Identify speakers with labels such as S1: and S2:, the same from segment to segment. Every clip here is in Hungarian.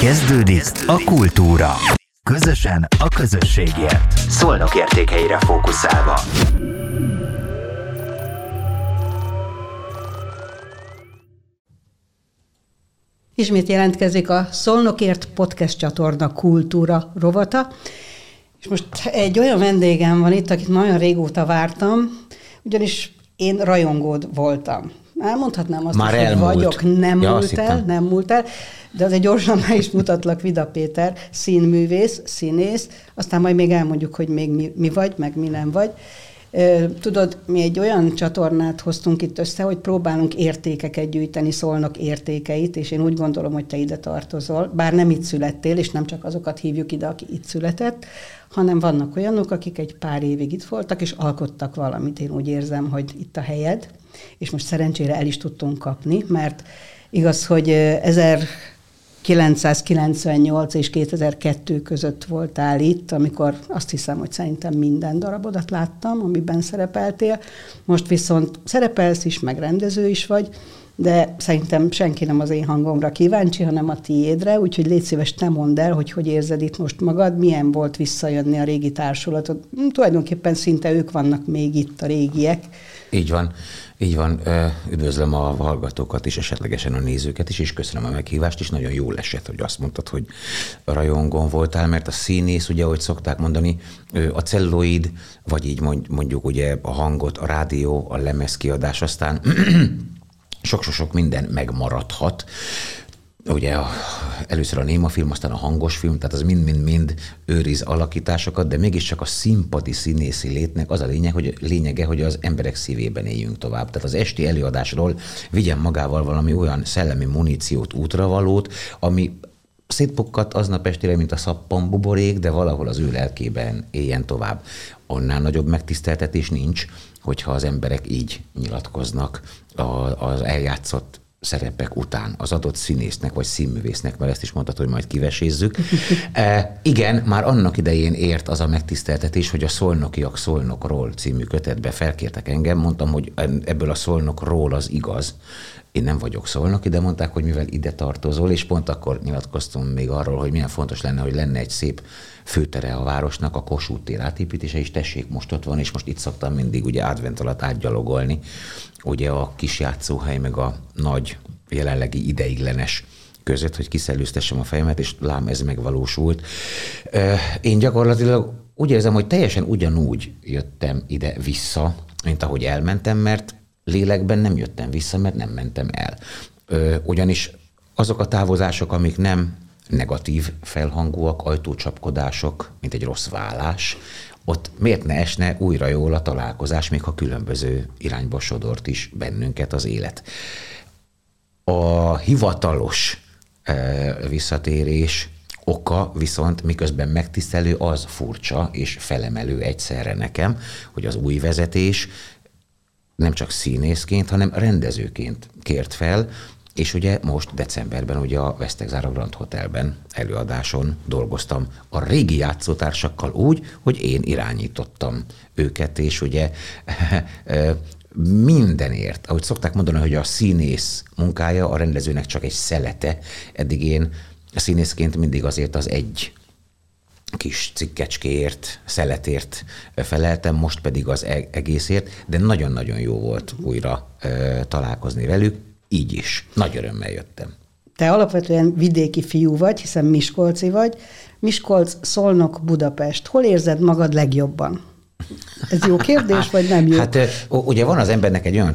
S1: Kezdődik a kultúra. Közösen a közösségért. Szolnok értékeire fókuszálva.
S2: Ismét jelentkezik a Szolnokért podcast csatorna kultúra rovata. És most egy olyan vendégem van itt, akit nagyon régóta vártam, ugyanis én rajongód voltam. Elmondhatnám azt,
S3: Már
S2: is, hogy
S3: elmúlt.
S2: vagyok, nem
S3: Ja,
S2: múlt el, nem múlt el, de azért gyorsan meg is mutatlak Vida Péter, színművész, színész, aztán majd még elmondjuk, hogy még mi, mi vagy, meg mi nem vagy. Tudod, mi egy olyan csatornát hoztunk itt össze, hogy próbálunk értékeket gyűjteni, szólnak értékeit, és én úgy gondolom, hogy te ide tartozol, bár nem itt születtél, és nem csak azokat hívjuk ide, aki itt született, hanem vannak olyanok, akik egy pár évig itt voltak, és alkottak valamit. Én úgy érzem, hogy itt a helyed, és most szerencsére el is tudtunk kapni, mert igaz, hogy ö, 1998 és 2002 között voltál itt, amikor azt hiszem, hogy szerintem minden darabodat láttam, amiben szerepeltél. Most viszont szerepelsz is, meg rendező is vagy, de szerintem senki nem az én hangomra kíváncsi, hanem a tiédre, úgyhogy légy szíves, te mondd el, hogy hogy érzed itt most magad, milyen volt visszajönni a régi társulatod. Hm, Tulajdonképpen szinte ők vannak még itt, a régiek.
S3: Így van, így van. Üdvözlöm a hallgatókat is, esetlegesen a nézőket is, és köszönöm a meghívást, és nagyon jól esett, hogy azt mondtad, hogy rajongón voltál, mert a színész, ugye, ahogy szokták mondani, a celluloid, vagy így mond- mondjuk ugye a hangot, a rádió, a lemezkiadás, aztán sok-sok minden megmaradhat. Ugye a, először a néma film, aztán a hangos film, tehát az mind-mind-mind őriz alakításokat, de mégiscsak a színpadi színészi létnek az a lényeg, hogy, lényege, hogy az emberek szívében éljünk tovább. Tehát az esti előadásról vigyen magával valami olyan szellemi muníciót, útravalót, ami szétpukkadt aznap estére, mint a szappan buborék, de valahol az ő lelkében éljen tovább. Annál nagyobb megtiszteltetés nincs, hogyha az emberek így nyilatkoznak a- az eljátszott szerepek után az adott színésznek vagy színművésznek, mert ezt is mondtad, hogy majd kivesézzük. e, igen, már annak idején ért az a megtiszteltetés, hogy a Szolnokiak Szolnokról című kötetbe felkértek engem, mondtam, hogy ebből a Szolnokról az igaz, én nem vagyok szolnoki, de mondták, hogy mivel ide tartozol, és pont akkor nyilatkoztam még arról, hogy milyen fontos lenne, hogy lenne egy szép főtere a városnak, a Kossuth tér átépítése, és tessék, most ott van, és most itt szoktam mindig ugye advent alatt átgyalogolni, ugye a kis játszóhely, meg a nagy, jelenlegi ideiglenes között, hogy kiszellőztessem a fejemet, és lám ez megvalósult. Én gyakorlatilag úgy érzem, hogy teljesen ugyanúgy jöttem ide vissza, mint ahogy elmentem, mert lélekben nem jöttem vissza, mert nem mentem el. Ugyanis azok a távozások, amik nem negatív felhangúak, ajtócsapkodások, mint egy rossz vállás, ott miért ne esne újra jól a találkozás, még ha különböző irányba sodort is bennünket az élet. A hivatalos eh, visszatérés oka viszont miközben megtisztelő, az furcsa és felemelő egyszerre nekem, hogy az új vezetés nem csak színészként, hanem rendezőként kért fel, és ugye most decemberben ugye a Vesztegzára Grand Hotelben előadáson dolgoztam a régi játszótársakkal úgy, hogy én irányítottam őket, és ugye mindenért, ahogy szokták mondani, hogy a színész munkája a rendezőnek csak egy szelete, eddig én színészként mindig azért az egy kis cikkecskéért, szeletért feleltem, most pedig az e- egészért, de nagyon-nagyon jó volt újra találkozni velük, így is. Nagy örömmel jöttem.
S2: Te alapvetően vidéki fiú vagy, hiszen Miskolci vagy. Miskolc, Szolnok, Budapest. Hol érzed magad legjobban? Ez jó kérdés, vagy nem jó?
S3: Hát ugye van az embernek egy olyan,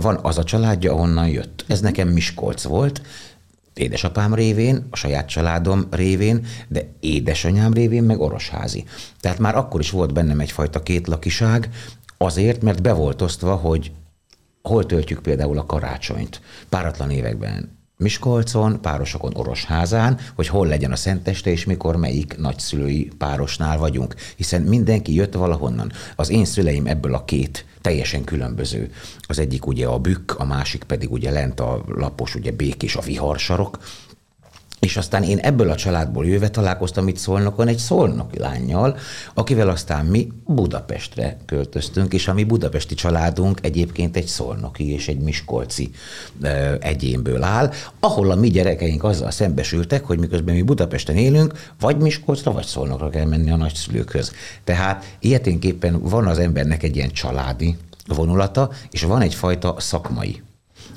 S3: van az a családja, ahonnan jött. Ez nekem Miskolc volt, édesapám révén, a saját családom révén, de édesanyám révén meg orosházi. Tehát már akkor is volt bennem egyfajta kétlakiság, azért, mert be volt osztva, hogy hol töltjük például a karácsonyt. Páratlan években Miskolcon, párosokon Orosházán, hogy hol legyen a szenteste, és mikor melyik nagyszülői párosnál vagyunk. Hiszen mindenki jött valahonnan. Az én szüleim ebből a két teljesen különböző. Az egyik ugye a bükk, a másik pedig ugye lent a lapos, ugye békés, a viharsarok, és aztán én ebből a családból jöve találkoztam itt Szolnokon egy szolnoki lányjal, akivel aztán mi Budapestre költöztünk, és a mi budapesti családunk egyébként egy szolnoki és egy miskolci egyénből áll, ahol a mi gyerekeink azzal szembesültek, hogy miközben mi Budapesten élünk, vagy Miskolcra, vagy Szolnokra kell menni a nagyszülőkhöz. Tehát ilyeténképpen van az embernek egy ilyen családi vonulata, és van egyfajta szakmai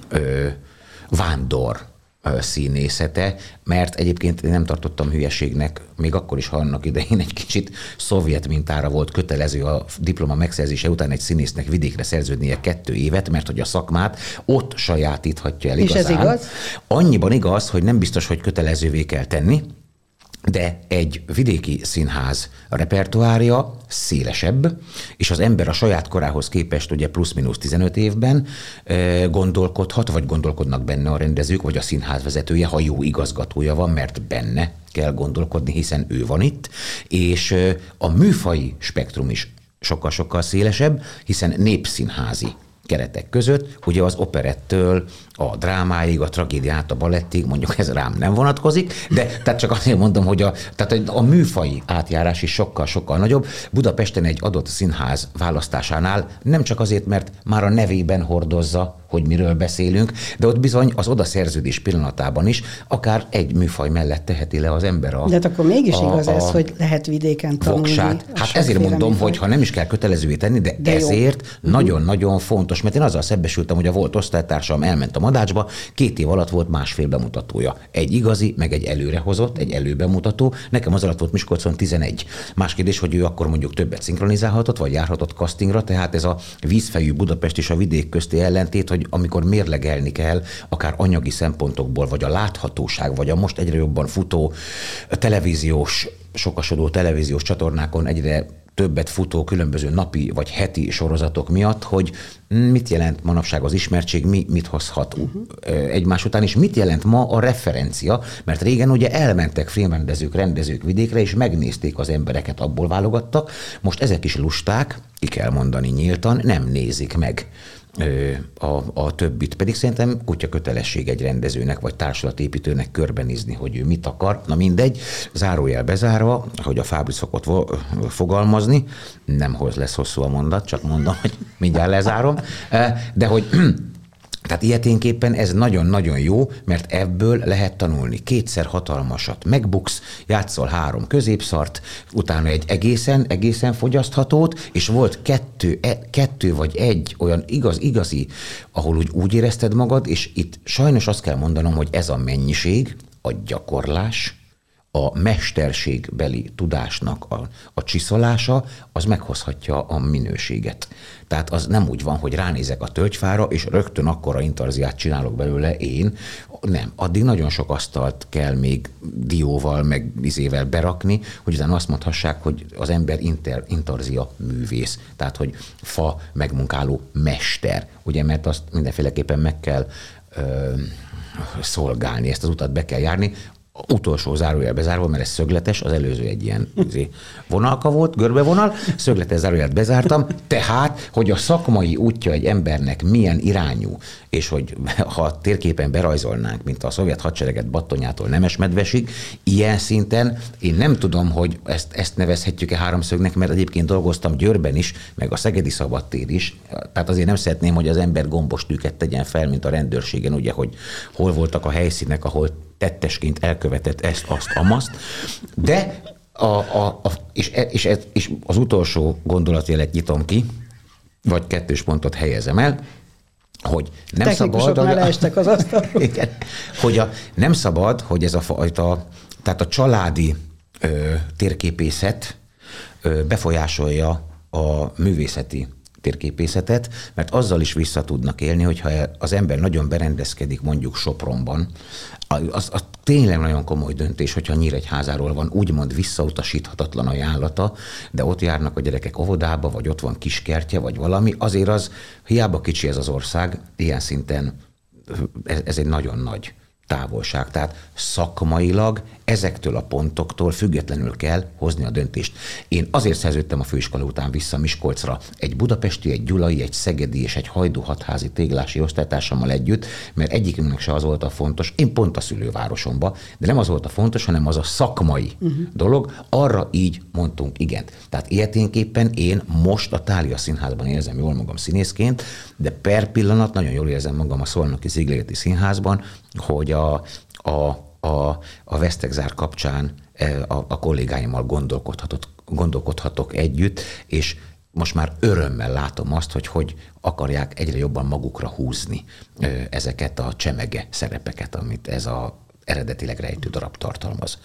S3: ö, vándor színészete, mert egyébként én nem tartottam hülyeségnek, még akkor is, ha annak idején egy kicsit szovjet mintára volt kötelező a diploma megszerzése után egy színésznek vidékre szerződnie kettő évet, mert hogy a szakmát ott sajátíthatja el igazán.
S2: És ez igaz?
S3: Annyiban igaz, hogy nem biztos, hogy kötelezővé kell tenni, de egy vidéki színház repertoárja szélesebb, és az ember a saját korához képest ugye plusz-minusz 15 évben gondolkodhat, vagy gondolkodnak benne a rendezők, vagy a színház vezetője, ha jó igazgatója van, mert benne kell gondolkodni, hiszen ő van itt, és a műfai spektrum is sokkal-sokkal szélesebb, hiszen népszínházi keretek között, ugye az operettől a drámáig, a tragédiát, a balettig, mondjuk ez rám nem vonatkozik, de tehát csak azért mondom, hogy a, tehát a műfai átjárás is sokkal-sokkal nagyobb. Budapesten egy adott színház választásánál nem csak azért, mert már a nevében hordozza, hogy miről beszélünk, de ott bizony az odaszerződés pillanatában is akár egy műfaj mellett teheti le az ember a
S2: De hát akkor mégis a, igaz a, ez, hogy lehet vidéken tanulni.
S3: Voksát. Hát ezért mondom, műfaj. hogy ha nem is kell kötelezővé tenni, de, de ezért nagyon-nagyon uh-huh. fontos, mert én azzal szembesültem, hogy a volt osztálytársam elment a Madácsba, két év alatt volt másfél bemutatója. Egy igazi, meg egy előrehozott, egy előbemutató. Nekem az alatt volt Miskolcon 11. Más kérdés, hogy ő akkor mondjuk többet szinkronizálhatott, vagy járhatott castingra, tehát ez a vízfejű Budapest és a vidék közti ellentét, hogy amikor mérlegelni kell, akár anyagi szempontokból, vagy a láthatóság, vagy a most egyre jobban futó televíziós sokasodó televíziós csatornákon egyre többet futó különböző napi vagy heti sorozatok miatt, hogy mit jelent manapság az ismertség, mi mit hozhat uh-huh. egymás után, és mit jelent ma a referencia, mert régen ugye elmentek filmrendezők, rendezők vidékre, és megnézték az embereket, abból válogattak, most ezek is lusták, ki kell mondani nyíltan, nem nézik meg a, a többit. Pedig szerintem kutya kötelesség egy rendezőnek vagy társulatépítőnek körbenézni, hogy ő mit akar. Na mindegy, zárójel bezárva, hogy a Fábri szokott fogalmazni, nem hoz lesz hosszú a mondat, csak mondom, hogy mindjárt lezárom, de hogy tehát ilyeténképpen ez nagyon-nagyon jó, mert ebből lehet tanulni. Kétszer hatalmasat megbuksz, játszol három középszart, utána egy egészen, egészen fogyaszthatót, és volt kettő, e, kettő vagy egy olyan igaz, igazi, ahol úgy, úgy érezted magad, és itt sajnos azt kell mondanom, hogy ez a mennyiség, a gyakorlás, a mesterségbeli tudásnak a, a csiszolása, az meghozhatja a minőséget. Tehát az nem úgy van, hogy ránézek a tölgyfára, és rögtön akkora intarziát csinálok belőle én. Nem, addig nagyon sok asztalt kell még dióval, meg vizével berakni, hogy utána azt mondhassák, hogy az ember inter, intarzia művész. Tehát, hogy fa megmunkáló mester. Ugye, mert azt mindenféleképpen meg kell ö, szolgálni, ezt az utat be kell járni, utolsó zárójel bezárva, mert ez szögletes, az előző egy ilyen izé, vonalka volt, görbevonal, szögletes zárójelet bezártam, tehát, hogy a szakmai útja egy embernek milyen irányú, és hogy ha térképen berajzolnánk, mint a szovjet hadsereget Battonyától Nemesmedvesig, ilyen szinten én nem tudom, hogy ezt, ezt nevezhetjük-e háromszögnek, mert egyébként dolgoztam Győrben is, meg a Szegedi Szabadtér is, tehát azért nem szeretném, hogy az ember gombos tűket tegyen fel, mint a rendőrségen, ugye, hogy hol voltak a helyszínek, ahol tettesként elkövetett ezt, azt, amaszt, de a, a, a, és, e, és, és, az utolsó gondolatjelet nyitom ki, vagy kettős pontot helyezem el, hogy nem szabad...
S2: Leestek az asztalról.
S3: Igen, hogy a, nem szabad, hogy ez a fajta, tehát a családi ö, térképészet ö, befolyásolja a művészeti térképészetet, mert azzal is vissza tudnak élni, hogyha az ember nagyon berendezkedik mondjuk Sopronban, az, az tényleg nagyon komoly döntés, hogyha Nyíregyházáról van úgymond visszautasíthatatlan ajánlata, de ott járnak a gyerekek óvodába, vagy ott van kiskertje, vagy valami, azért az hiába kicsi ez az ország, ilyen szinten ez, ez egy nagyon nagy távolság. Tehát szakmailag ezektől a pontoktól függetlenül kell hozni a döntést. Én azért szerződtem a főiskola után vissza Miskolcra egy budapesti, egy gyulai, egy szegedi és egy hajdú hatházi téglási osztálytársammal együtt, mert egyikünknek se az volt a fontos, én pont a szülővárosomba, de nem az volt a fontos, hanem az a szakmai uh-huh. dolog, arra így mondtunk igent. Tehát ilyeténképpen én most a Tália Színházban érzem jól magam színészként, de per pillanat nagyon jól érzem magam a Szolnoki Ziglérti Színházban, hogy a, a a, a Vesztegzár kapcsán e, a, a kollégáimmal gondolkodhatok, gondolkodhatok együtt, és most már örömmel látom azt, hogy hogy akarják egyre jobban magukra húzni e, ezeket a csemege szerepeket, amit ez a eredetileg rejtő darab tartalmaz.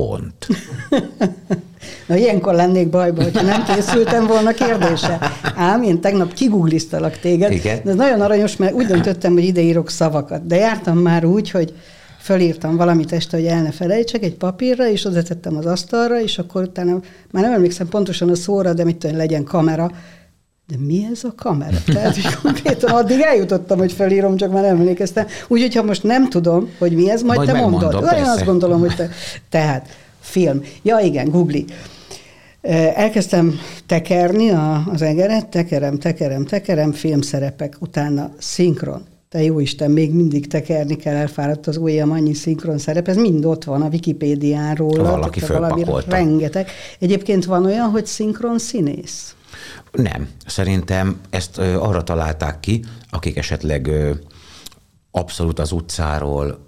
S3: Pont.
S2: Na, ilyenkor lennék bajba, hogyha nem készültem volna kérdése. Ám én tegnap kiguglisztalak téged. Igen. De ez nagyon aranyos, mert úgy döntöttem, hogy ide írok szavakat. De jártam már úgy, hogy fölírtam valamit este, hogy el ne felejtsek egy papírra, és oda tettem az asztalra, és akkor utána, már nem emlékszem pontosan a szóra, de mit tudom, legyen kamera, de mi ez a kamera? Tehát, hogy konkrétan addig eljutottam, hogy felírom, csak már emlékeztem. Úgyhogy, ha most nem tudom, hogy mi ez, majd, majd te mondod. Én azt gondolom, hogy te... Tehát, film. Ja, igen, Google. Elkezdtem tekerni az egeret, tekerem, tekerem, tekerem, filmszerepek, utána szinkron te jó Isten, még mindig tekerni kell, elfáradt az ujjam, annyi szinkron szerep, ez mind ott van a Wikipédiáról.
S3: Valaki fölpakolta.
S2: Rengeteg. Egyébként van olyan, hogy szinkron színész?
S3: Nem. Szerintem ezt arra találták ki, akik esetleg abszolút az utcáról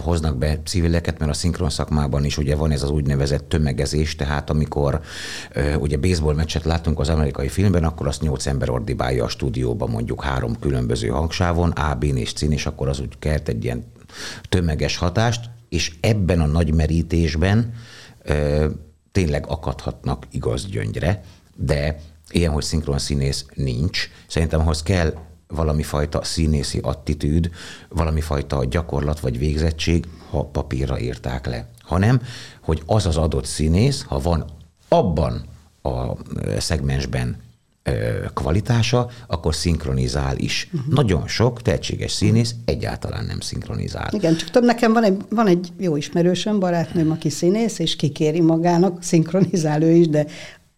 S3: hoznak be civileket, mert a szinkron szakmában is ugye van ez az úgynevezett tömegezés, tehát amikor ugye baseball meccset látunk az amerikai filmben, akkor azt nyolc ember ordibálja a stúdióban mondjuk három különböző hangsávon, A, B és C, és akkor az úgy kert egy ilyen tömeges hatást, és ebben a nagy merítésben tényleg akadhatnak igaz gyöngyre, de ilyen, hogy szinkron színész nincs. Szerintem ahhoz kell valami fajta színészi attitűd, valami fajta gyakorlat vagy végzettség, ha papírra írták le. Hanem, hogy az az adott színész, ha van abban a szegmensben kvalitása, akkor szinkronizál is. Uh-huh. Nagyon sok tehetséges színész egyáltalán nem szinkronizál.
S2: Igen, csak több nekem van egy, van egy jó ismerősöm, barátnőm, aki színész, és kikéri magának, szinkronizál ő is, de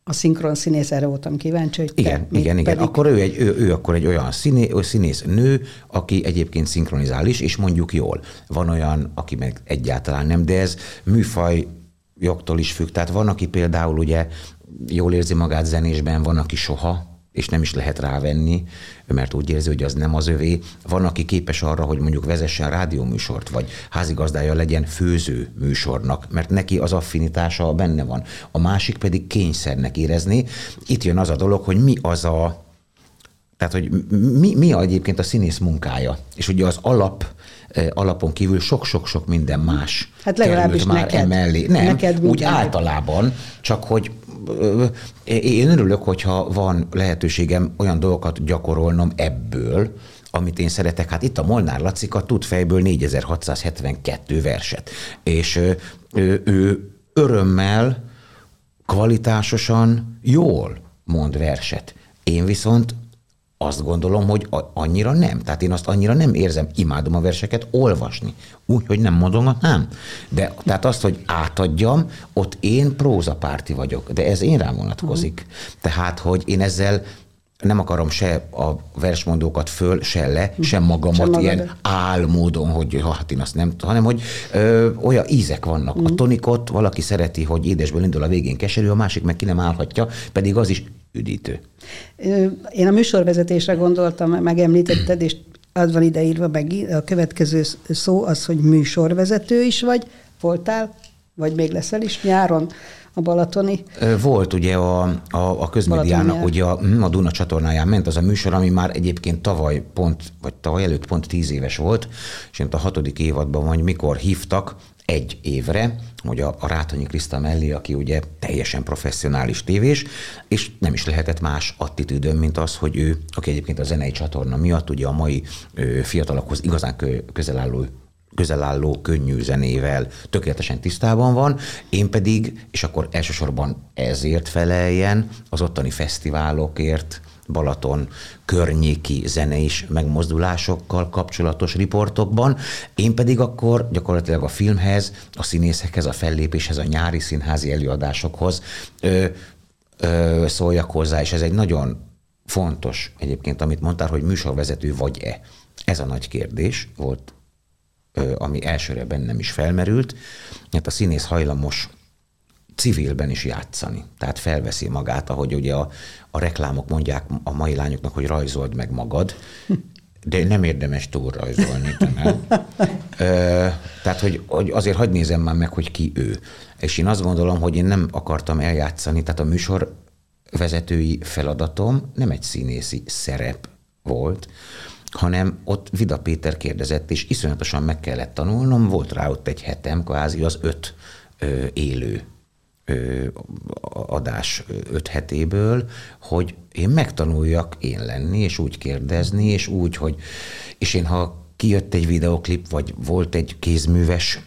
S2: a szinkron színész, erre voltam kíváncsi, hogy
S3: Igen, te igen, igen. Pedig... Akkor ő, egy, ő, ő akkor egy olyan színé, színész nő, aki egyébként szinkronizál is, és mondjuk jól. Van olyan, aki meg egyáltalán nem, de ez műfaj jogtól is függ. Tehát van, aki például ugye jól érzi magát zenésben, van, aki soha, és nem is lehet rávenni, mert úgy érzi, hogy az nem az övé. Van, aki képes arra, hogy mondjuk vezessen rádióműsort, vagy házigazdája legyen főző műsornak, mert neki az affinitása benne van. A másik pedig kényszernek érezni. Itt jön az a dolog, hogy mi az a tehát, hogy mi, mi egyébként a színész munkája? És ugye az alap eh, alapon kívül sok-sok-sok minden más
S2: hát legalábbis már neked,
S3: emellé. Nem, neked úgy általában, csak hogy én örülök, hogyha van lehetőségem olyan dolgokat gyakorolnom ebből, amit én szeretek. Hát itt a Molnár Lacika tud fejből 4672 verset, és ő, ő örömmel, kvalitásosan, jól mond verset. Én viszont azt gondolom, hogy annyira nem. Tehát én azt annyira nem érzem, imádom a verseket olvasni. Úgy, hogy nem mondom, nem. De tehát azt, hogy átadjam, ott én prózapárti vagyok, de ez én rám vonatkozik. Uh-huh. Tehát, hogy én ezzel nem akarom se a versmondókat föl, se le, sem magamat sem ilyen álmódon, hogy ha, hát én azt nem, hanem hogy ö, olyan ízek vannak. Uh-huh. A mhm. tonikot valaki szereti, hogy édesből indul a végén keserű, a másik meg ki nem állhatja, pedig az is üdítő.
S2: Én a műsorvezetésre gondoltam, megemlítetted, és az van ideírva meg a következő szó az, hogy műsorvezető is vagy, voltál, vagy még leszel is nyáron a Balatoni?
S3: Volt ugye a, a, a közmédiának, ugye a, hm, a Duna csatornáján ment az a műsor, ami már egyébként tavaly pont, vagy tavaly előtt pont tíz éves volt, és a hatodik évadban, vagy mikor hívtak, egy évre, hogy a, a Rátonyi Kriszta mellé, aki ugye teljesen professzionális tévés, és nem is lehetett más attitűdön, mint az, hogy ő, aki egyébként a zenei csatorna miatt ugye a mai ö, fiatalokhoz igazán kö, közel álló közelálló, könnyű zenével tökéletesen tisztában van, én pedig, és akkor elsősorban ezért feleljen, az ottani fesztiválokért, Balaton környéki zenei megmozdulásokkal kapcsolatos riportokban. Én pedig akkor gyakorlatilag a filmhez, a színészekhez, a fellépéshez, a nyári színházi előadásokhoz ö, ö, szóljak hozzá, és ez egy nagyon fontos egyébként, amit mondtál, hogy műsorvezető vagy-e. Ez a nagy kérdés volt, ö, ami elsőre bennem is felmerült, mert a színész hajlamos civilben is játszani. Tehát felveszi magát, ahogy ugye a, a reklámok mondják a mai lányoknak, hogy rajzold meg magad, de nem érdemes túlrajzolni? Ö, tehát, hogy, hogy azért hagyd nézem már meg, hogy ki ő. És én azt gondolom, hogy én nem akartam eljátszani, tehát a műsor vezetői feladatom nem egy színészi szerep volt, hanem ott Vida Péter kérdezett, és iszonyatosan meg kellett tanulnom, volt rá ott egy hetem, kvázi az öt ö, élő adás öt hetéből, hogy én megtanuljak én lenni, és úgy kérdezni, és úgy, hogy és én ha kijött egy videoklip, vagy volt egy kézműves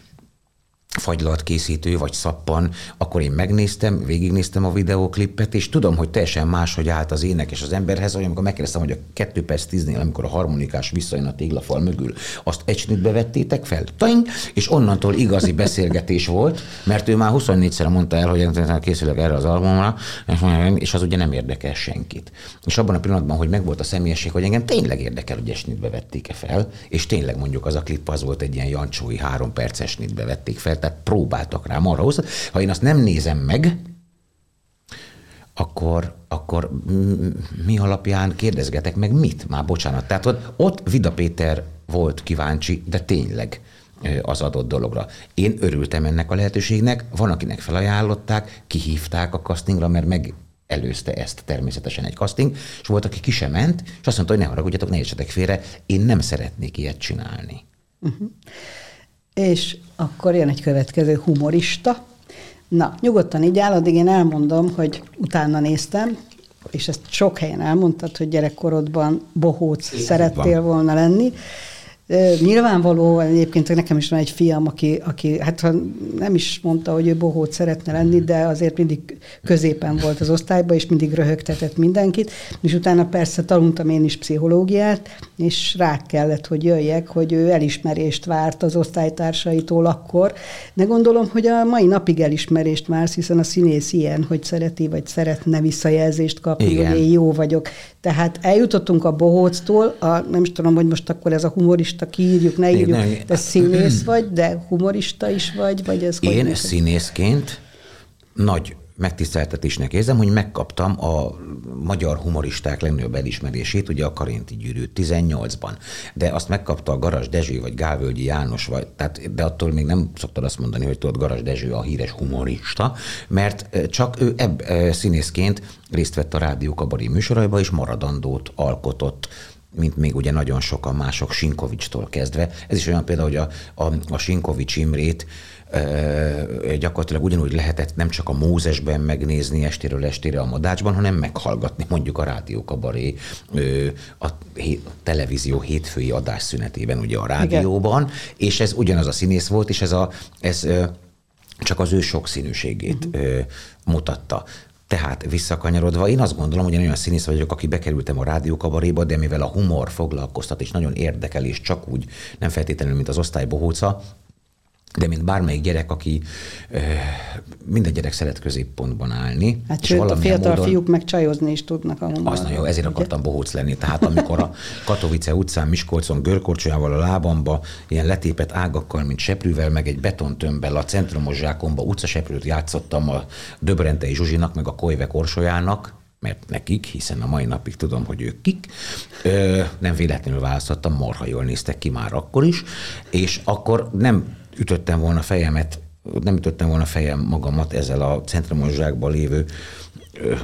S3: fagylalt készítő, vagy szappan, akkor én megnéztem, végignéztem a videóklipet, és tudom, hogy teljesen máshogy állt az énekes az emberhez, hogy amikor megkérdeztem, hogy a 2 perc 10-nél, amikor a harmonikás visszajön a téglafal mögül, azt egy snitbe vettétek fel, Taing! és onnantól igazi beszélgetés volt, mert ő már 24-szer mondta el, hogy készülök erre az albumra, és az ugye nem érdekel senkit. És abban a pillanatban, hogy megvolt a személyesség, hogy engem tényleg érdekel, hogy esnitbe vették-e fel, és tényleg mondjuk az a klip az volt egy ilyen jancsói három perces snitbe vették fel, tehát próbáltak rám arra hozzá. Ha én azt nem nézem meg, akkor, akkor mi alapján kérdezgetek meg mit? Már bocsánat. Tehát ott, ott Vida Péter volt kíváncsi, de tényleg az adott dologra. Én örültem ennek a lehetőségnek, van, akinek felajánlották, kihívták a castingra, mert meg előzte ezt természetesen egy casting, és volt, aki ki sem ment, és azt mondta, hogy ne haragudjatok, ne értsetek félre, én nem szeretnék ilyet csinálni. Uh-huh
S2: és akkor jön egy következő humorista. Na, nyugodtan így áll, addig én elmondom, hogy utána néztem, és ezt sok helyen elmondtad, hogy gyerekkorodban bohóc Én szerettél van. volna lenni, Nyilvánvaló, egyébként nekem is van egy fiam, aki, aki hát ha nem is mondta, hogy ő bohót szeretne lenni, de azért mindig középen volt az osztályban, és mindig röhögtetett mindenkit, és utána persze tanultam én is pszichológiát, és rá kellett, hogy jöjjek, hogy ő elismerést várt az osztálytársaitól akkor, de gondolom, hogy a mai napig elismerést vársz, hiszen a színész ilyen, hogy szereti, vagy szeretne visszajelzést kapni, Igen. hogy én jó vagyok. Tehát eljutottunk a bohóctól, a, nem is tudom, hogy most akkor ez a humorista kiírjuk, ne írjuk, nem, te színész vagy, de humorista is vagy, vagy ez
S3: Én hogy színészként nagy megtiszteltetésnek érzem, hogy megkaptam a magyar humoristák legnagyobb elismerését, ugye a Karinti gyűrű 18-ban. De azt megkapta a Garas Dezső, vagy Gálvölgyi János, vagy, tehát, de attól még nem szoktad azt mondani, hogy tudod, Garas Dezső a híres humorista, mert csak ő ebb színészként részt vett a Rádió Kabari műsoraiba, és maradandót alkotott mint még ugye nagyon sokan mások Sinkovicstól kezdve. Ez is olyan például, hogy a, a, a Sinkovics Imrét gyakorlatilag ugyanúgy lehetett nem csak a Mózesben megnézni estéről estére a Madácsban, hanem meghallgatni mondjuk a Rádió Kabaré a televízió hétfői adásszünetében ugye a rádióban, Igen. és ez ugyanaz a színész volt, és ez, a, ez csak az ő sokszínűségét uh-huh. mutatta. Tehát visszakanyarodva, én azt gondolom, hogy én olyan színész vagyok, aki bekerültem a rádiókabaréba, de mivel a humor foglalkoztat és nagyon érdekel, és csak úgy nem feltétlenül, mint az osztálybohóca, de mint bármelyik gyerek, aki minden gyerek szeret középpontban állni.
S2: Hát és sőt, a fiatal módon, fiúk meg csajozni is tudnak a humorban.
S3: Az nagyon jó, ezért ugye? akartam bohóc lenni. Tehát amikor a Katowice utcán Miskolcon görkorcsolyával a lábamba, ilyen letépet ágakkal, mint seprűvel, meg egy betontömbbel a centrumos zsákomba utcaseprőt játszottam a Döbrentei Zsuzsinak, meg a Kolyve Korsolyának, mert nekik, hiszen a mai napig tudom, hogy ők kik, ö, nem véletlenül választottam, marha jól néztek ki már akkor is, és akkor nem ütöttem volna fejemet, nem ütöttem volna fejem magamat ezzel a centrumos zsákban lévő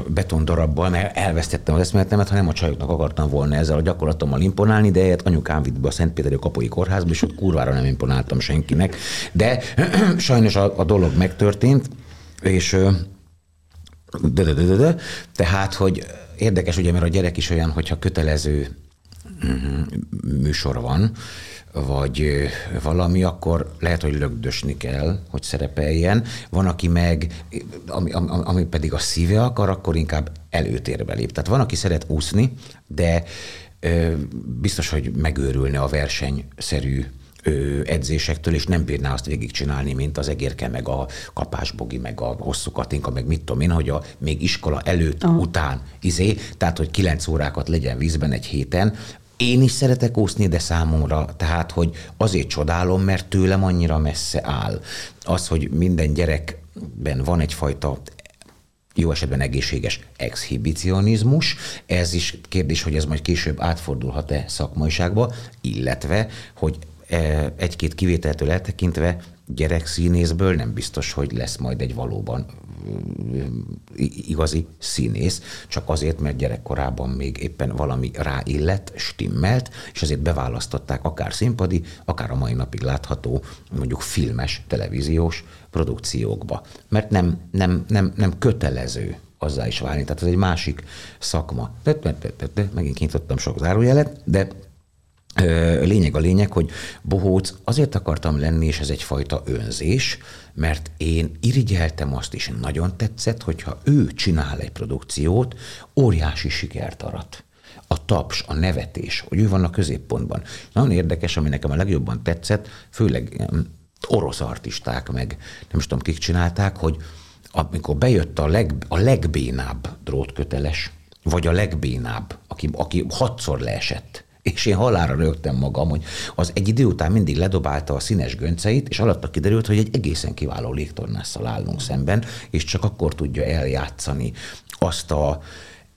S3: betondarabbal, mert elvesztettem az eszméletemet, hanem a csajoknak akartam volna ezzel a gyakorlatommal imponálni, de egyet anyukám vitt be a Szentpéteri Kapai Kórházba, és ott kurvára nem imponáltam senkinek. De sajnos a, a dolog megtörtént, és de, de, de, de, de, tehát, hogy érdekes ugye, mert a gyerek is olyan, hogyha kötelező műsor van, vagy valami, akkor lehet, hogy lögdösni kell, hogy szerepeljen. Van, aki meg, ami, ami pedig a szíve akar, akkor inkább előtérbe lép. Tehát van, aki szeret úszni, de biztos, hogy megőrülne a versenyszerű edzésektől, és nem bírná azt végigcsinálni, mint az egérke, meg a kapásbogi, meg a hosszú katinka, meg mit tudom én, hogy a még iskola előtt, Aha. után izé, tehát, hogy kilenc órákat legyen vízben egy héten, én is szeretek úszni, de számomra, tehát, hogy azért csodálom, mert tőlem annyira messze áll. Az, hogy minden gyerekben van egyfajta jó esetben egészséges exhibicionizmus. Ez is kérdés, hogy ez majd később átfordulhat-e szakmaiságba, illetve, hogy egy-két kivételtől eltekintve gyerekszínészből nem biztos, hogy lesz majd egy valóban igazi színész, csak azért, mert gyerekkorában még éppen valami ráillett, stimmelt, és azért beválasztották akár színpadi, akár a mai napig látható, mondjuk filmes, televíziós produkciókba. Mert nem, nem, nem, nem kötelező azzá is válni. Tehát ez egy másik szakma. De, de, de, de, de megint kinyitottam sok zárójelet, de Lényeg a lényeg, hogy bohóc azért akartam lenni, és ez egyfajta önzés, mert én irigyeltem azt, és nagyon tetszett, hogyha ő csinál egy produkciót, óriási sikert arat. A taps, a nevetés, hogy ő van a középpontban. Nagyon érdekes, ami nekem a legjobban tetszett, főleg orosz artisták, meg nem is tudom, kik csinálták, hogy amikor bejött a, leg, a legbénább drótköteles, vagy a legbénább, aki, aki hatszor leesett, és én halára rögtem magam, hogy az egy idő után mindig ledobálta a színes gönceit, és alatta kiderült, hogy egy egészen kiváló légtornásszal állunk szemben, és csak akkor tudja eljátszani azt a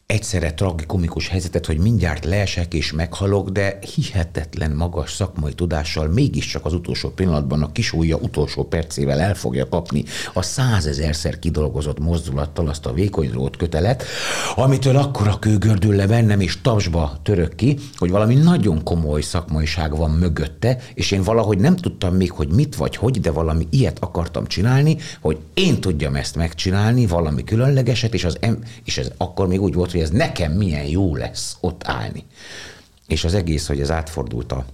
S3: egyszerre tragikomikus helyzetet, hogy mindjárt leesek és meghalok, de hihetetlen magas szakmai tudással mégiscsak az utolsó pillanatban a kis ujja utolsó percével el fogja kapni a százezerszer kidolgozott mozdulattal azt a vékony drót kötelet, amitől akkora kőgördül le bennem és tapsba török ki, hogy valami nagyon komoly szakmaiság van mögötte, és én valahogy nem tudtam még, hogy mit vagy hogy, de valami ilyet akartam csinálni, hogy én tudjam ezt megcsinálni, valami különlegeset, és, az em- és ez akkor még úgy volt, hogy ez nekem milyen jó lesz ott állni. És az egész, hogy ez átfordult a,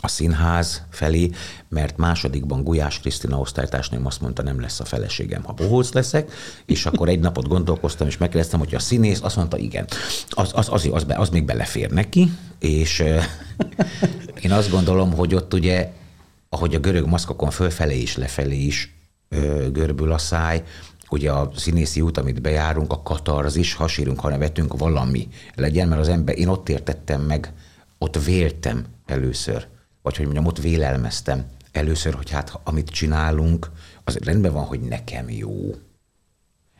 S3: a színház felé, mert másodikban Gulyás Krisztina osztálytársnőm azt mondta, nem lesz a feleségem, ha bohóc leszek, és akkor egy napot gondolkoztam, és megkérdeztem, hogy a színész, azt mondta, igen. Az, az, az, az, az még belefér neki, és én azt gondolom, hogy ott ugye, ahogy a görög maszkokon fölfelé is, lefelé is görbül a száj, ugye a színészi út, amit bejárunk, a katarzis, ha sírunk, ha nevetünk, valami legyen, mert az ember, én ott értettem meg, ott véltem először, vagy hogy mondjam, ott vélelmeztem először, hogy hát amit csinálunk, az rendben van, hogy nekem jó.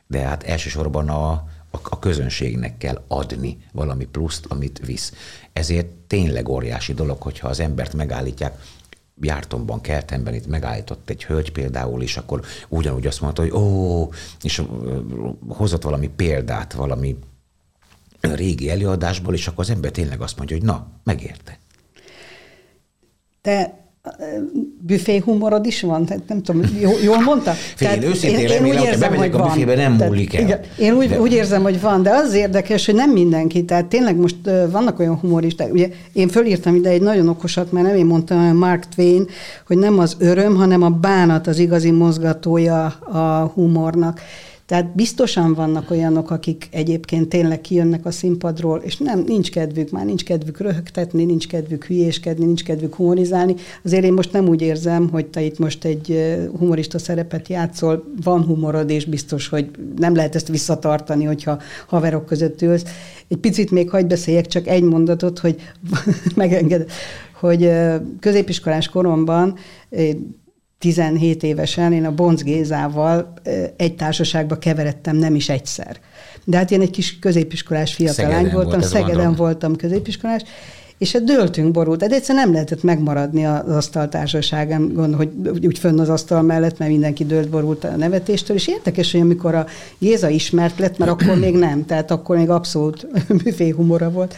S3: De hát elsősorban a, a, a közönségnek kell adni valami pluszt, amit visz. Ezért tényleg óriási dolog, hogyha az embert megállítják, Jártomban, Keltemben itt megállított egy hölgy például, és akkor ugyanúgy azt mondta, hogy ó, és hozott valami példát, valami régi előadásból, és akkor az ember tényleg azt mondja, hogy na, megérte.
S2: Te büfé humorod is van? Tehát nem tudom, jól mondta?
S3: Fél, én őszintén én, remélem, én úgy érzem, hogy a büfébe nem tehát, múlik el. Igen,
S2: én úgy, de... úgy érzem, hogy van, de az érdekes, hogy nem mindenki. Tehát tényleg most vannak olyan humoristák. Ugye én fölírtam ide egy nagyon okosat, mert nem én mondtam, hanem Mark Twain, hogy nem az öröm, hanem a bánat az igazi mozgatója a humornak. Tehát biztosan vannak olyanok, akik egyébként tényleg kijönnek a színpadról, és nem, nincs kedvük, már nincs kedvük röhögtetni, nincs kedvük hülyéskedni, nincs kedvük humorizálni. Azért én most nem úgy érzem, hogy te itt most egy humorista szerepet játszol, van humorod, és biztos, hogy nem lehet ezt visszatartani, hogyha haverok között ülsz. Egy picit még hagyd beszéljek, csak egy mondatot, hogy megenged, hogy középiskolás koromban 17 évesen én a Bonc Gézával egy társaságba keveredtem nem is egyszer. De hát én egy kis középiskolás fiatalány voltam, volt, Szegeden voltam középiskolás, és hát döltünk borult. De egyszerűen nem lehetett megmaradni az asztaltársaságán, gond, hogy úgy fönn az asztal mellett, mert mindenki dölt borult a nevetéstől, és érdekes, hogy amikor a Jéza ismert lett, mert akkor még nem, tehát akkor még abszolút büfé humora volt,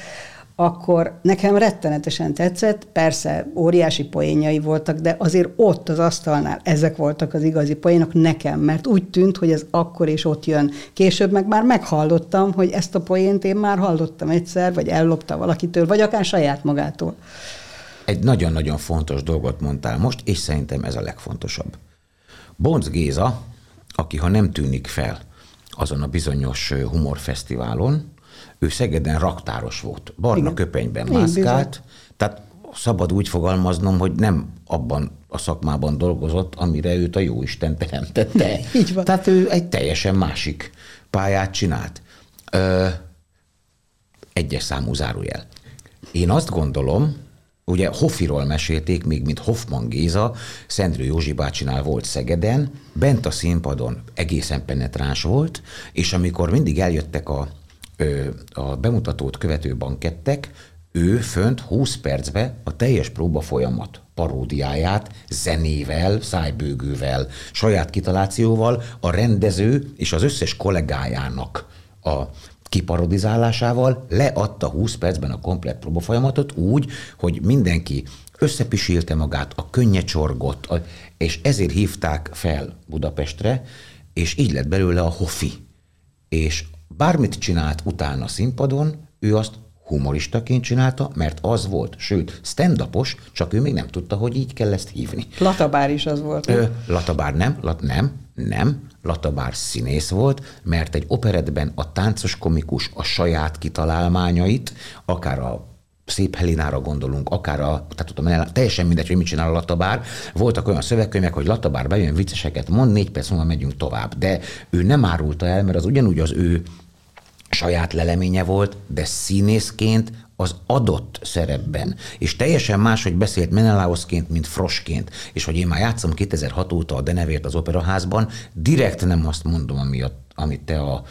S2: akkor nekem rettenetesen tetszett, persze óriási poénjai voltak, de azért ott az asztalnál ezek voltak az igazi poénok nekem, mert úgy tűnt, hogy ez akkor és ott jön. Később meg már meghallottam, hogy ezt a poént én már hallottam egyszer, vagy ellopta valakitől, vagy akár saját magától.
S3: Egy nagyon-nagyon fontos dolgot mondtál most, és szerintem ez a legfontosabb. Bonc Géza, aki ha nem tűnik fel azon a bizonyos humorfesztiválon, ő Szegeden raktáros volt. Barna Igen. köpenyben mászkált, tehát szabad úgy fogalmaznom, hogy nem abban a szakmában dolgozott, amire őt a jóisten teremtette.
S2: Így van.
S3: Tehát ő egy teljesen másik pályát csinált. Ö, egyes számú zárójel. Én azt gondolom, ugye Hoffiról mesélték, még mint Hoffman Géza, Szendrő Józsi bácsinál volt Szegeden, bent a színpadon egészen penetráns volt, és amikor mindig eljöttek a a bemutatót követő bankettek, ő fönt 20 percbe a teljes próba folyamat paródiáját zenével, szájbőgővel, saját kitalációval a rendező és az összes kollégájának a kiparodizálásával leadta 20 percben a komplett próba folyamatot úgy, hogy mindenki összepisilte magát, a könnye csorgott, és ezért hívták fel Budapestre, és így lett belőle a Hofi. És bármit csinált utána színpadon, ő azt humoristaként csinálta, mert az volt, sőt, stand csak ő még nem tudta, hogy így kell ezt hívni.
S2: Latabár is az volt. Ö,
S3: Latabár nem, lat, nem, nem, Latabár színész volt, mert egy operetben a táncos komikus a saját kitalálmányait, akár a Szép Helinára gondolunk, akár a, tehát tudom, teljesen mindegy, hogy mit csinál a Latabár. Voltak olyan szövegkönyvek, hogy Latabár bejön vicceseket mond, négy perc múlva megyünk tovább. De ő nem árulta el, mert az ugyanúgy az ő saját leleménye volt, de színészként az adott szerepben. És teljesen más, hogy beszélt Menelausként, mint Frosként, és hogy én már játszom 2006 óta a Denevért az operaházban, direkt nem azt mondom, ami a, amit te a,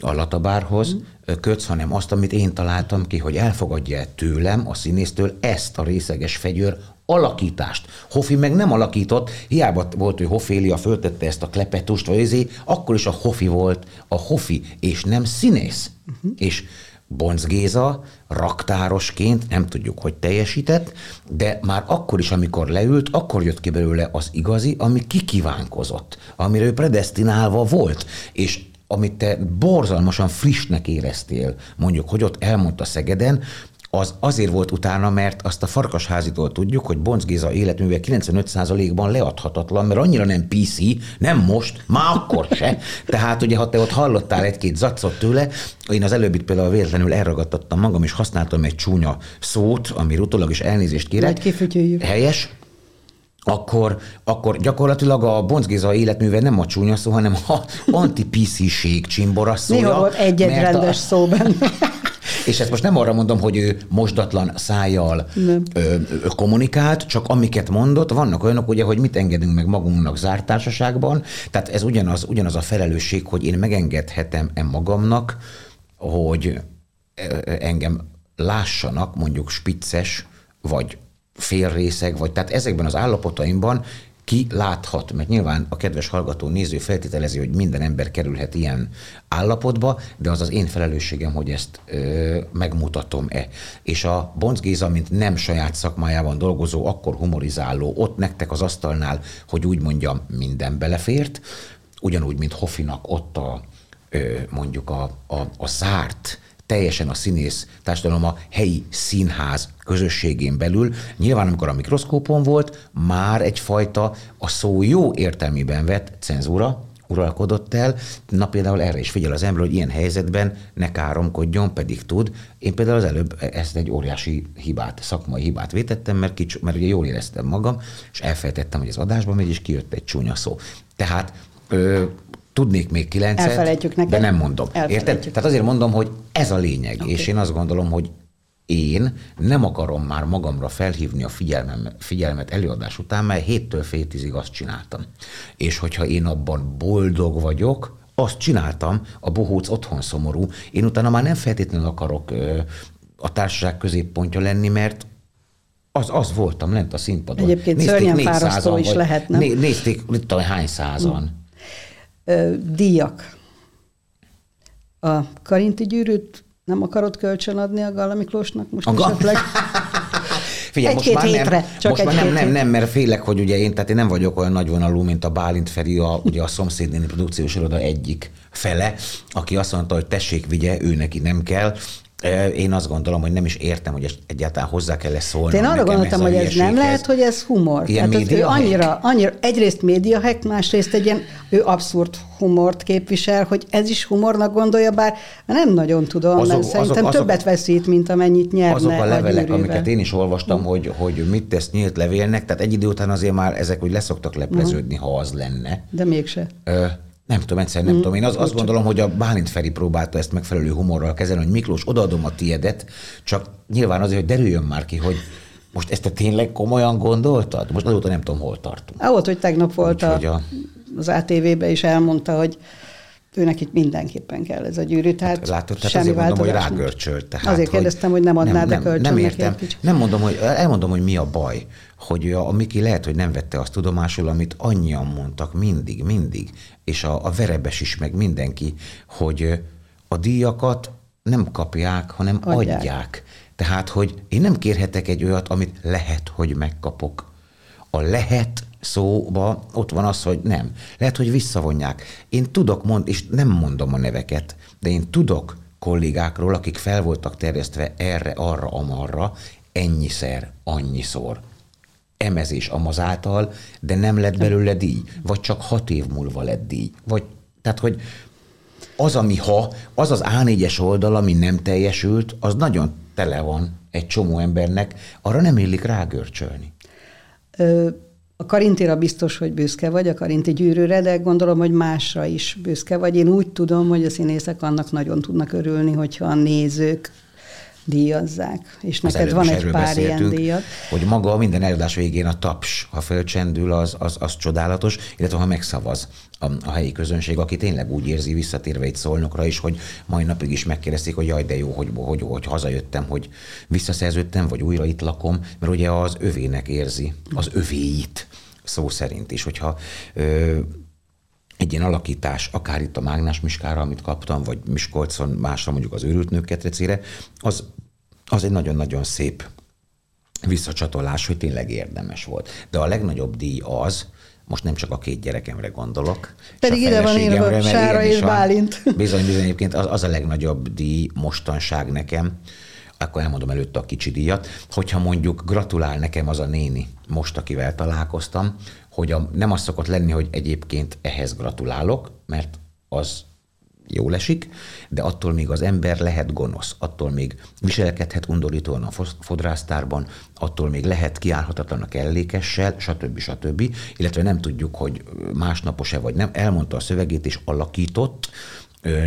S3: a Latabárhoz mm. kötsz, hanem azt, amit én találtam ki, hogy elfogadja tőlem, a színésztől ezt a részeges fegyőr alakítást. Hofi meg nem alakított, hiába volt, hogy Hofélia föltette ezt a klepetust, vagy ezért, akkor is a Hofi volt a Hofi, és nem színész. Uh-huh. És Bonc Géza raktárosként nem tudjuk, hogy teljesített, de már akkor is, amikor leült, akkor jött ki belőle az igazi, ami kikívánkozott, amire ő predestinálva volt, és amit te borzalmasan frissnek éreztél, mondjuk, hogy ott elmondta Szegeden, az azért volt utána, mert azt a Farkasházitól tudjuk, hogy Bonc Géza életműve 95%-ban leadhatatlan, mert annyira nem PC, nem most, már akkor se. Tehát ugye, ha te ott hallottál egy-két zacot tőle, én az előbbit például véletlenül elragadtattam magam, és használtam egy csúnya szót, ami utólag is elnézést kérek.
S2: Majd
S3: Helyes, akkor, akkor gyakorlatilag a Bonc Géza életműve nem a csúnya szó, hanem a anti-PC-ség csimbora szója.
S2: Néha volt egy-egy rendes a... szó benne.
S3: És ezt most nem arra mondom, hogy ő mosdatlan szájjal ö, ö, kommunikált, csak amiket mondott, vannak olyanok, ugye, hogy mit engedünk meg magunknak zárt társaságban, tehát ez ugyanaz, ugyanaz a felelősség, hogy én megengedhetem-e magamnak, hogy engem lássanak mondjuk spicces, vagy félrészeg, vagy tehát ezekben az állapotaimban ki láthat, mert nyilván a kedves hallgató néző feltételezi, hogy minden ember kerülhet ilyen állapotba, de az az én felelősségem, hogy ezt megmutatom-e. És a Bonc Géza, mint nem saját szakmájában dolgozó, akkor humorizáló, ott nektek az asztalnál, hogy úgy mondjam, minden belefért, ugyanúgy, mint Hofinak ott a, ö, mondjuk a, a, a zárt teljesen a színész társadalom a helyi színház közösségén belül. Nyilván, amikor a mikroszkópon volt, már egyfajta a szó jó értelmében vett cenzúra, uralkodott el. Na például erre is figyel az ember, hogy ilyen helyzetben ne káromkodjon, pedig tud. Én például az előbb ezt egy óriási hibát, szakmai hibát vétettem, mert, kics, mert ugye jól éreztem magam, és elfelejtettem, hogy az adásban megy, és kijött egy csúnya szó. Tehát ö, Tudnék még kilencet,
S2: Elfelejtjük neked.
S3: de nem mondom. Érted? Tehát azért mondom, hogy ez a lényeg, okay. és én azt gondolom, hogy én nem akarom már magamra felhívni a figyelmem, figyelmet előadás után, mert héttől fél tízig azt csináltam. És hogyha én abban boldog vagyok, azt csináltam, a bohóc otthon szomorú. Én utána már nem feltétlenül akarok ö, a társaság középpontja lenni, mert az, az voltam lent a színpadon.
S2: Egyébként nézték szörnyen fárasztó is lehet, nem?
S3: Nézték, mit tudom, hány százan.
S2: Mm díjak. A Karinti gyűrűt nem akarod kölcsönadni a Galla Miklósnak most
S3: A
S2: esetleg?
S3: Figyelj,
S2: Egy-két
S3: most már
S2: hétre,
S3: nem,
S2: csak
S3: most már nem, nem, nem, mert félek, hogy ugye én, tehát én nem vagyok olyan nagyvonalú, mint a Bálint Feri, a, ugye a szomszédnéni produkciós iroda egyik fele, aki azt mondta, hogy tessék, vigye, ő neki nem kell. Én azt gondolom, hogy nem is értem, hogy egyáltalán hozzá kell ezt szólni.
S2: Én arra gondoltam, hogy ez nem lehet, hogy ez humor.
S3: Ilyen
S2: Tehát ő
S3: média hack?
S2: annyira, annyira, egyrészt média hack, másrészt egy ilyen, ő abszurd humort képvisel, hogy ez is humornak gondolja, bár nem nagyon tudom,
S3: Azok-
S2: mert szerintem
S3: azok- azok-
S2: többet veszít, mint amennyit nyerne
S3: azok a levelek,
S2: gyűrűvel.
S3: amiket én is olvastam, hogy, hogy mit tesz nyílt levélnek, tehát egy idő után azért már ezek úgy leszoktak lepleződni, ha az lenne.
S2: De mégse.
S3: Ö, nem tudom, egyszerűen nem tudom. Én az, azt gondolom, hogy a Bálint Feri próbálta ezt megfelelő humorral kezelni, hogy Miklós, odaadom a tiedet, csak nyilván azért, hogy derüljön már ki, hogy most ezt te tényleg komolyan gondoltad? Most azóta nem tudom, hol tartunk.
S2: Ahhoz, hogy tegnap volt a,
S3: Úgyhogy a-
S2: az ATV-be is elmondta, hogy őnek itt mindenképpen kell ez a gyűrű, tehát
S3: Látod, tehát
S2: semmi
S3: azért mondom, hogy rágörcsölt. Tehát,
S2: Azért kérdeztem, hogy nem adnád
S3: nem,
S2: a
S3: Nem
S2: neki
S3: értem. Nem mondom, hogy, elmondom, hogy mi a baj. Hogy a, a Miki lehet, hogy nem vette azt tudomásul, amit annyian mondtak mindig, mindig, és a, a verebes is, meg mindenki, hogy a díjakat nem kapják, hanem
S2: Adják.
S3: adják. adják. Tehát, hogy én nem kérhetek egy olyat, amit lehet, hogy megkapok. A lehet szóba ott van az, hogy nem. Lehet, hogy visszavonják. Én tudok mond, és nem mondom a neveket, de én tudok kollégákról, akik fel voltak terjesztve erre, arra, amarra, ennyiszer, annyiszor. Emezés amaz által, de nem lett belőle díj. Vagy csak hat év múlva lett díj. Vagy, tehát, hogy az, ami ha, az az A4-es oldal, ami nem teljesült, az nagyon tele van egy csomó embernek, arra nem illik rágörcsölni.
S2: Ö, A Karintira biztos, hogy büszke vagy, a Karinti gyűrűre, de gondolom, hogy másra is büszke vagy. Én úgy tudom, hogy a színészek annak nagyon tudnak örülni, hogyha a nézők díjazzák. És
S3: Az
S2: neked van egy pár ilyen díjat.
S3: Hogy maga minden előadás végén a taps, ha fölcsendül, az, az, az csodálatos, illetve ha megszavaz a, a helyi közönség, aki tényleg úgy érzi, visszatérve itt szolnokra is, hogy mai napig is megkérdezték, hogy jaj, de jó, hogy, hogy, hogy hazajöttem, hogy visszaszerződtem, vagy újra itt lakom, mert ugye az övének érzi, az övéit szó szerint is, hogyha ö, egy ilyen alakítás, akár itt a Mágnás Miskára, amit kaptam, vagy Miskolcon másra, mondjuk az őrült nők ketrecére, az, az egy nagyon-nagyon szép visszacsatolás, hogy tényleg érdemes volt. De a legnagyobb díj az, most nem csak a két gyerekemre gondolok.
S2: Pedig ide van írva Sára és
S3: van.
S2: Bálint.
S3: Bizony, bizony, egyébként az, az a legnagyobb díj mostanság nekem, akkor elmondom előtte a kicsi díjat, hogyha mondjuk gratulál nekem az a néni, most akivel találkoztam, hogy a, nem az szokott lenni, hogy egyébként ehhez gratulálok, mert az jól esik, de attól még az ember lehet gonosz, attól még viselkedhet undorítóan a fodrásztárban, attól még lehet kiállhatatlan a kellékessel, stb. stb. Illetve nem tudjuk, hogy másnapos-e vagy nem. Elmondta a szövegét és alakított,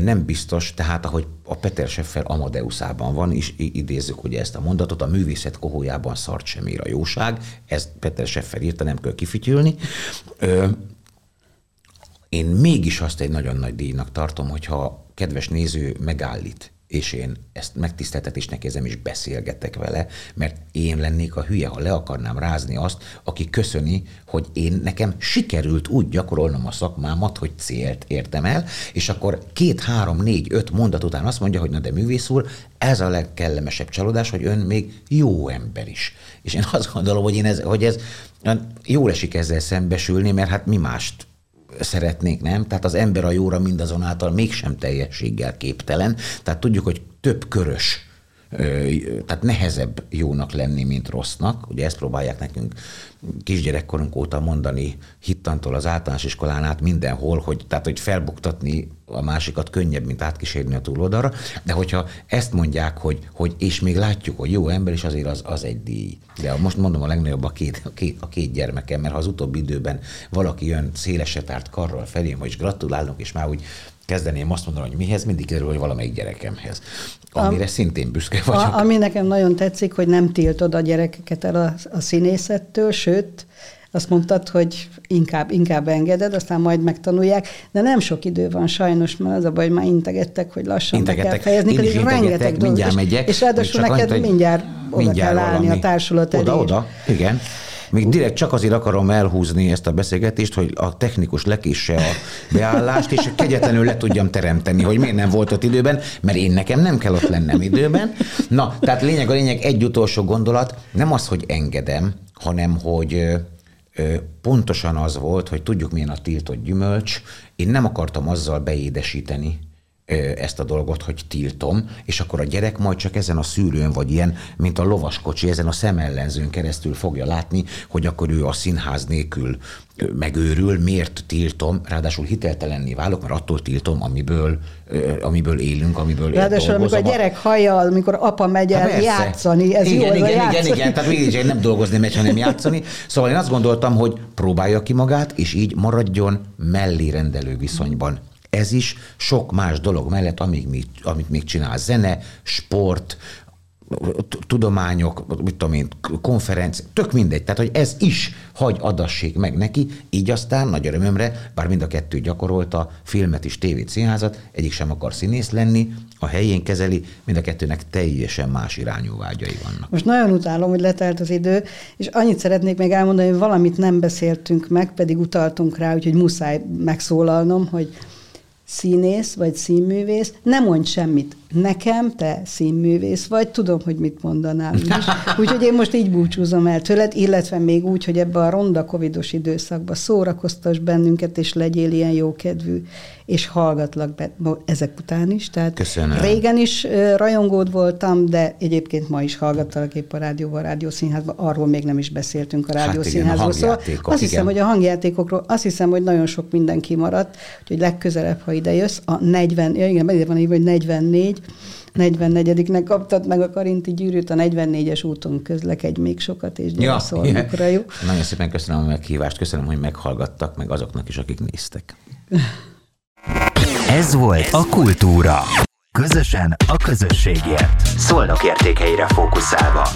S3: nem biztos, tehát ahogy a Peter Scheffer Amadeuszában van, és idézzük ugye ezt a mondatot, a művészet kohójában szart sem ér a jóság, ezt Peter Scheffer írta, nem kell kifütyülni. Ö, én mégis azt egy nagyon nagy díjnak tartom, hogyha kedves néző megállít, és én ezt megtiszteltetésnek érzem, és beszélgetek vele, mert én lennék a hülye, ha le akarnám rázni azt, aki köszöni, hogy én nekem sikerült úgy gyakorolnom a szakmámat, hogy célt értem el, és akkor két, három, négy, öt mondat után azt mondja, hogy na de művész úr, ez a legkellemesebb csalódás, hogy ön még jó ember is. És én azt gondolom, hogy, én ez, hogy ez jól esik ezzel szembesülni, mert hát mi mást szeretnék, nem? Tehát az ember a jóra mindazonáltal mégsem teljességgel képtelen. Tehát tudjuk, hogy több körös, tehát nehezebb jónak lenni, mint rossznak. Ugye ezt próbálják nekünk kisgyerekkorunk óta mondani hittantól az általános iskolán át mindenhol, hogy, tehát, hogy felbuktatni a másikat könnyebb, mint átkísérni a túloldalra, de hogyha ezt mondják, hogy, hogy és még látjuk, hogy jó ember, és azért az, az egy díj. De most mondom a legnagyobb a két, a két, a két gyermekem, mert ha az utóbbi időben valaki jön szélesetárt karral felém, hogy gratulálunk, és már úgy kezdeném azt mondani, hogy mihez, mindig kerül, hogy valamelyik gyerekemhez. Amire a, szintén büszke vagyok.
S2: A, ami nekem nagyon tetszik, hogy nem tiltod a gyerekeket el a, a színészettől, sőt, azt mondtad, hogy inkább, inkább engeded, aztán majd megtanulják, de nem sok idő van sajnos, mert az a baj, már integettek, hogy lassan be kell fejezni, pedig rengeteg
S3: mindjárt
S2: dolog,
S3: megyek.
S2: és ráadásul neked
S3: annyit,
S2: mindjárt oda
S3: mindjárt
S2: kell állni
S3: valami.
S2: a társulat elé.
S3: Oda, oda, igen. Még direkt csak azért akarom elhúzni ezt a beszélgetést, hogy a technikus lekisse a beállást, és kegyetlenül le tudjam teremteni, hogy miért nem volt ott időben, mert én nekem nem kell ott lennem időben. Na, tehát lényeg a lényeg, egy utolsó gondolat, nem az, hogy engedem, hanem hogy pontosan az volt, hogy tudjuk milyen a tiltott gyümölcs, én nem akartam azzal beédesíteni ezt a dolgot, hogy tiltom, és akkor a gyerek majd csak ezen a szűrőn, vagy ilyen, mint a lovaskocsi, ezen a szemellenzőn keresztül fogja látni, hogy akkor ő a színház nélkül megőrül, miért tiltom, ráadásul hiteltelenné válok, mert attól tiltom, amiből, amiből élünk, amiből
S2: Ráadásul amikor a gyerek hallja, amikor apa megy el hát játszani, ez
S3: igen,
S2: jó,
S3: igen,
S2: igen,
S3: igen, igen, tehát mégis nem dolgozni megy, hanem játszani. Szóval én azt gondoltam, hogy próbálja ki magát, és így maradjon mellé rendelő viszonyban ez is sok más dolog mellett, amíg mi, amit még csinál, zene, sport, tudományok, mit tudom én, konferenc, tök mindegy. Tehát, hogy ez is hagy adassék meg neki, így aztán nagy örömömre, bár mind a kettő gyakorolta, filmet is, tévét, színházat, egyik sem akar színész lenni, a helyén kezeli, mind a kettőnek teljesen más irányú vágyai vannak.
S2: Most nagyon utálom, hogy letelt az idő, és annyit szeretnék még elmondani, hogy valamit nem beszéltünk meg, pedig utaltunk rá, úgyhogy muszáj megszólalnom, hogy színész vagy színművész, nem mondj semmit. Nekem te színművész vagy, tudom, hogy mit mondanál is. Úgyhogy én most így búcsúzom el tőled, illetve még úgy, hogy ebbe a ronda covidos időszakba szórakoztas bennünket, és legyél ilyen jókedvű, és hallgatlak be ezek után is. Tehát
S3: Köszönöm.
S2: Régen is rajongód voltam, de egyébként ma is hallgattalak épp a rádióban, a rádiószínházban, arról még nem is beszéltünk a rádiószínházról. Hát igen, a szóval azt hiszem, igen. hogy a hangjátékokról, azt hiszem, hogy nagyon sok mindenki maradt, hogy legközelebb, ha ide jössz, a 40, ja igen, van így, hogy 44, 44-nek kaptad meg a Karinti gyűrűt, a 44-es úton közlekedj még sokat, és gyere ja, jó?
S3: Nagyon szépen köszönöm a meghívást, köszönöm, hogy meghallgattak, meg azoknak is, akik néztek.
S1: Ez volt a Kultúra. Közösen a közösségért. Szolnok értékeire fókuszálva.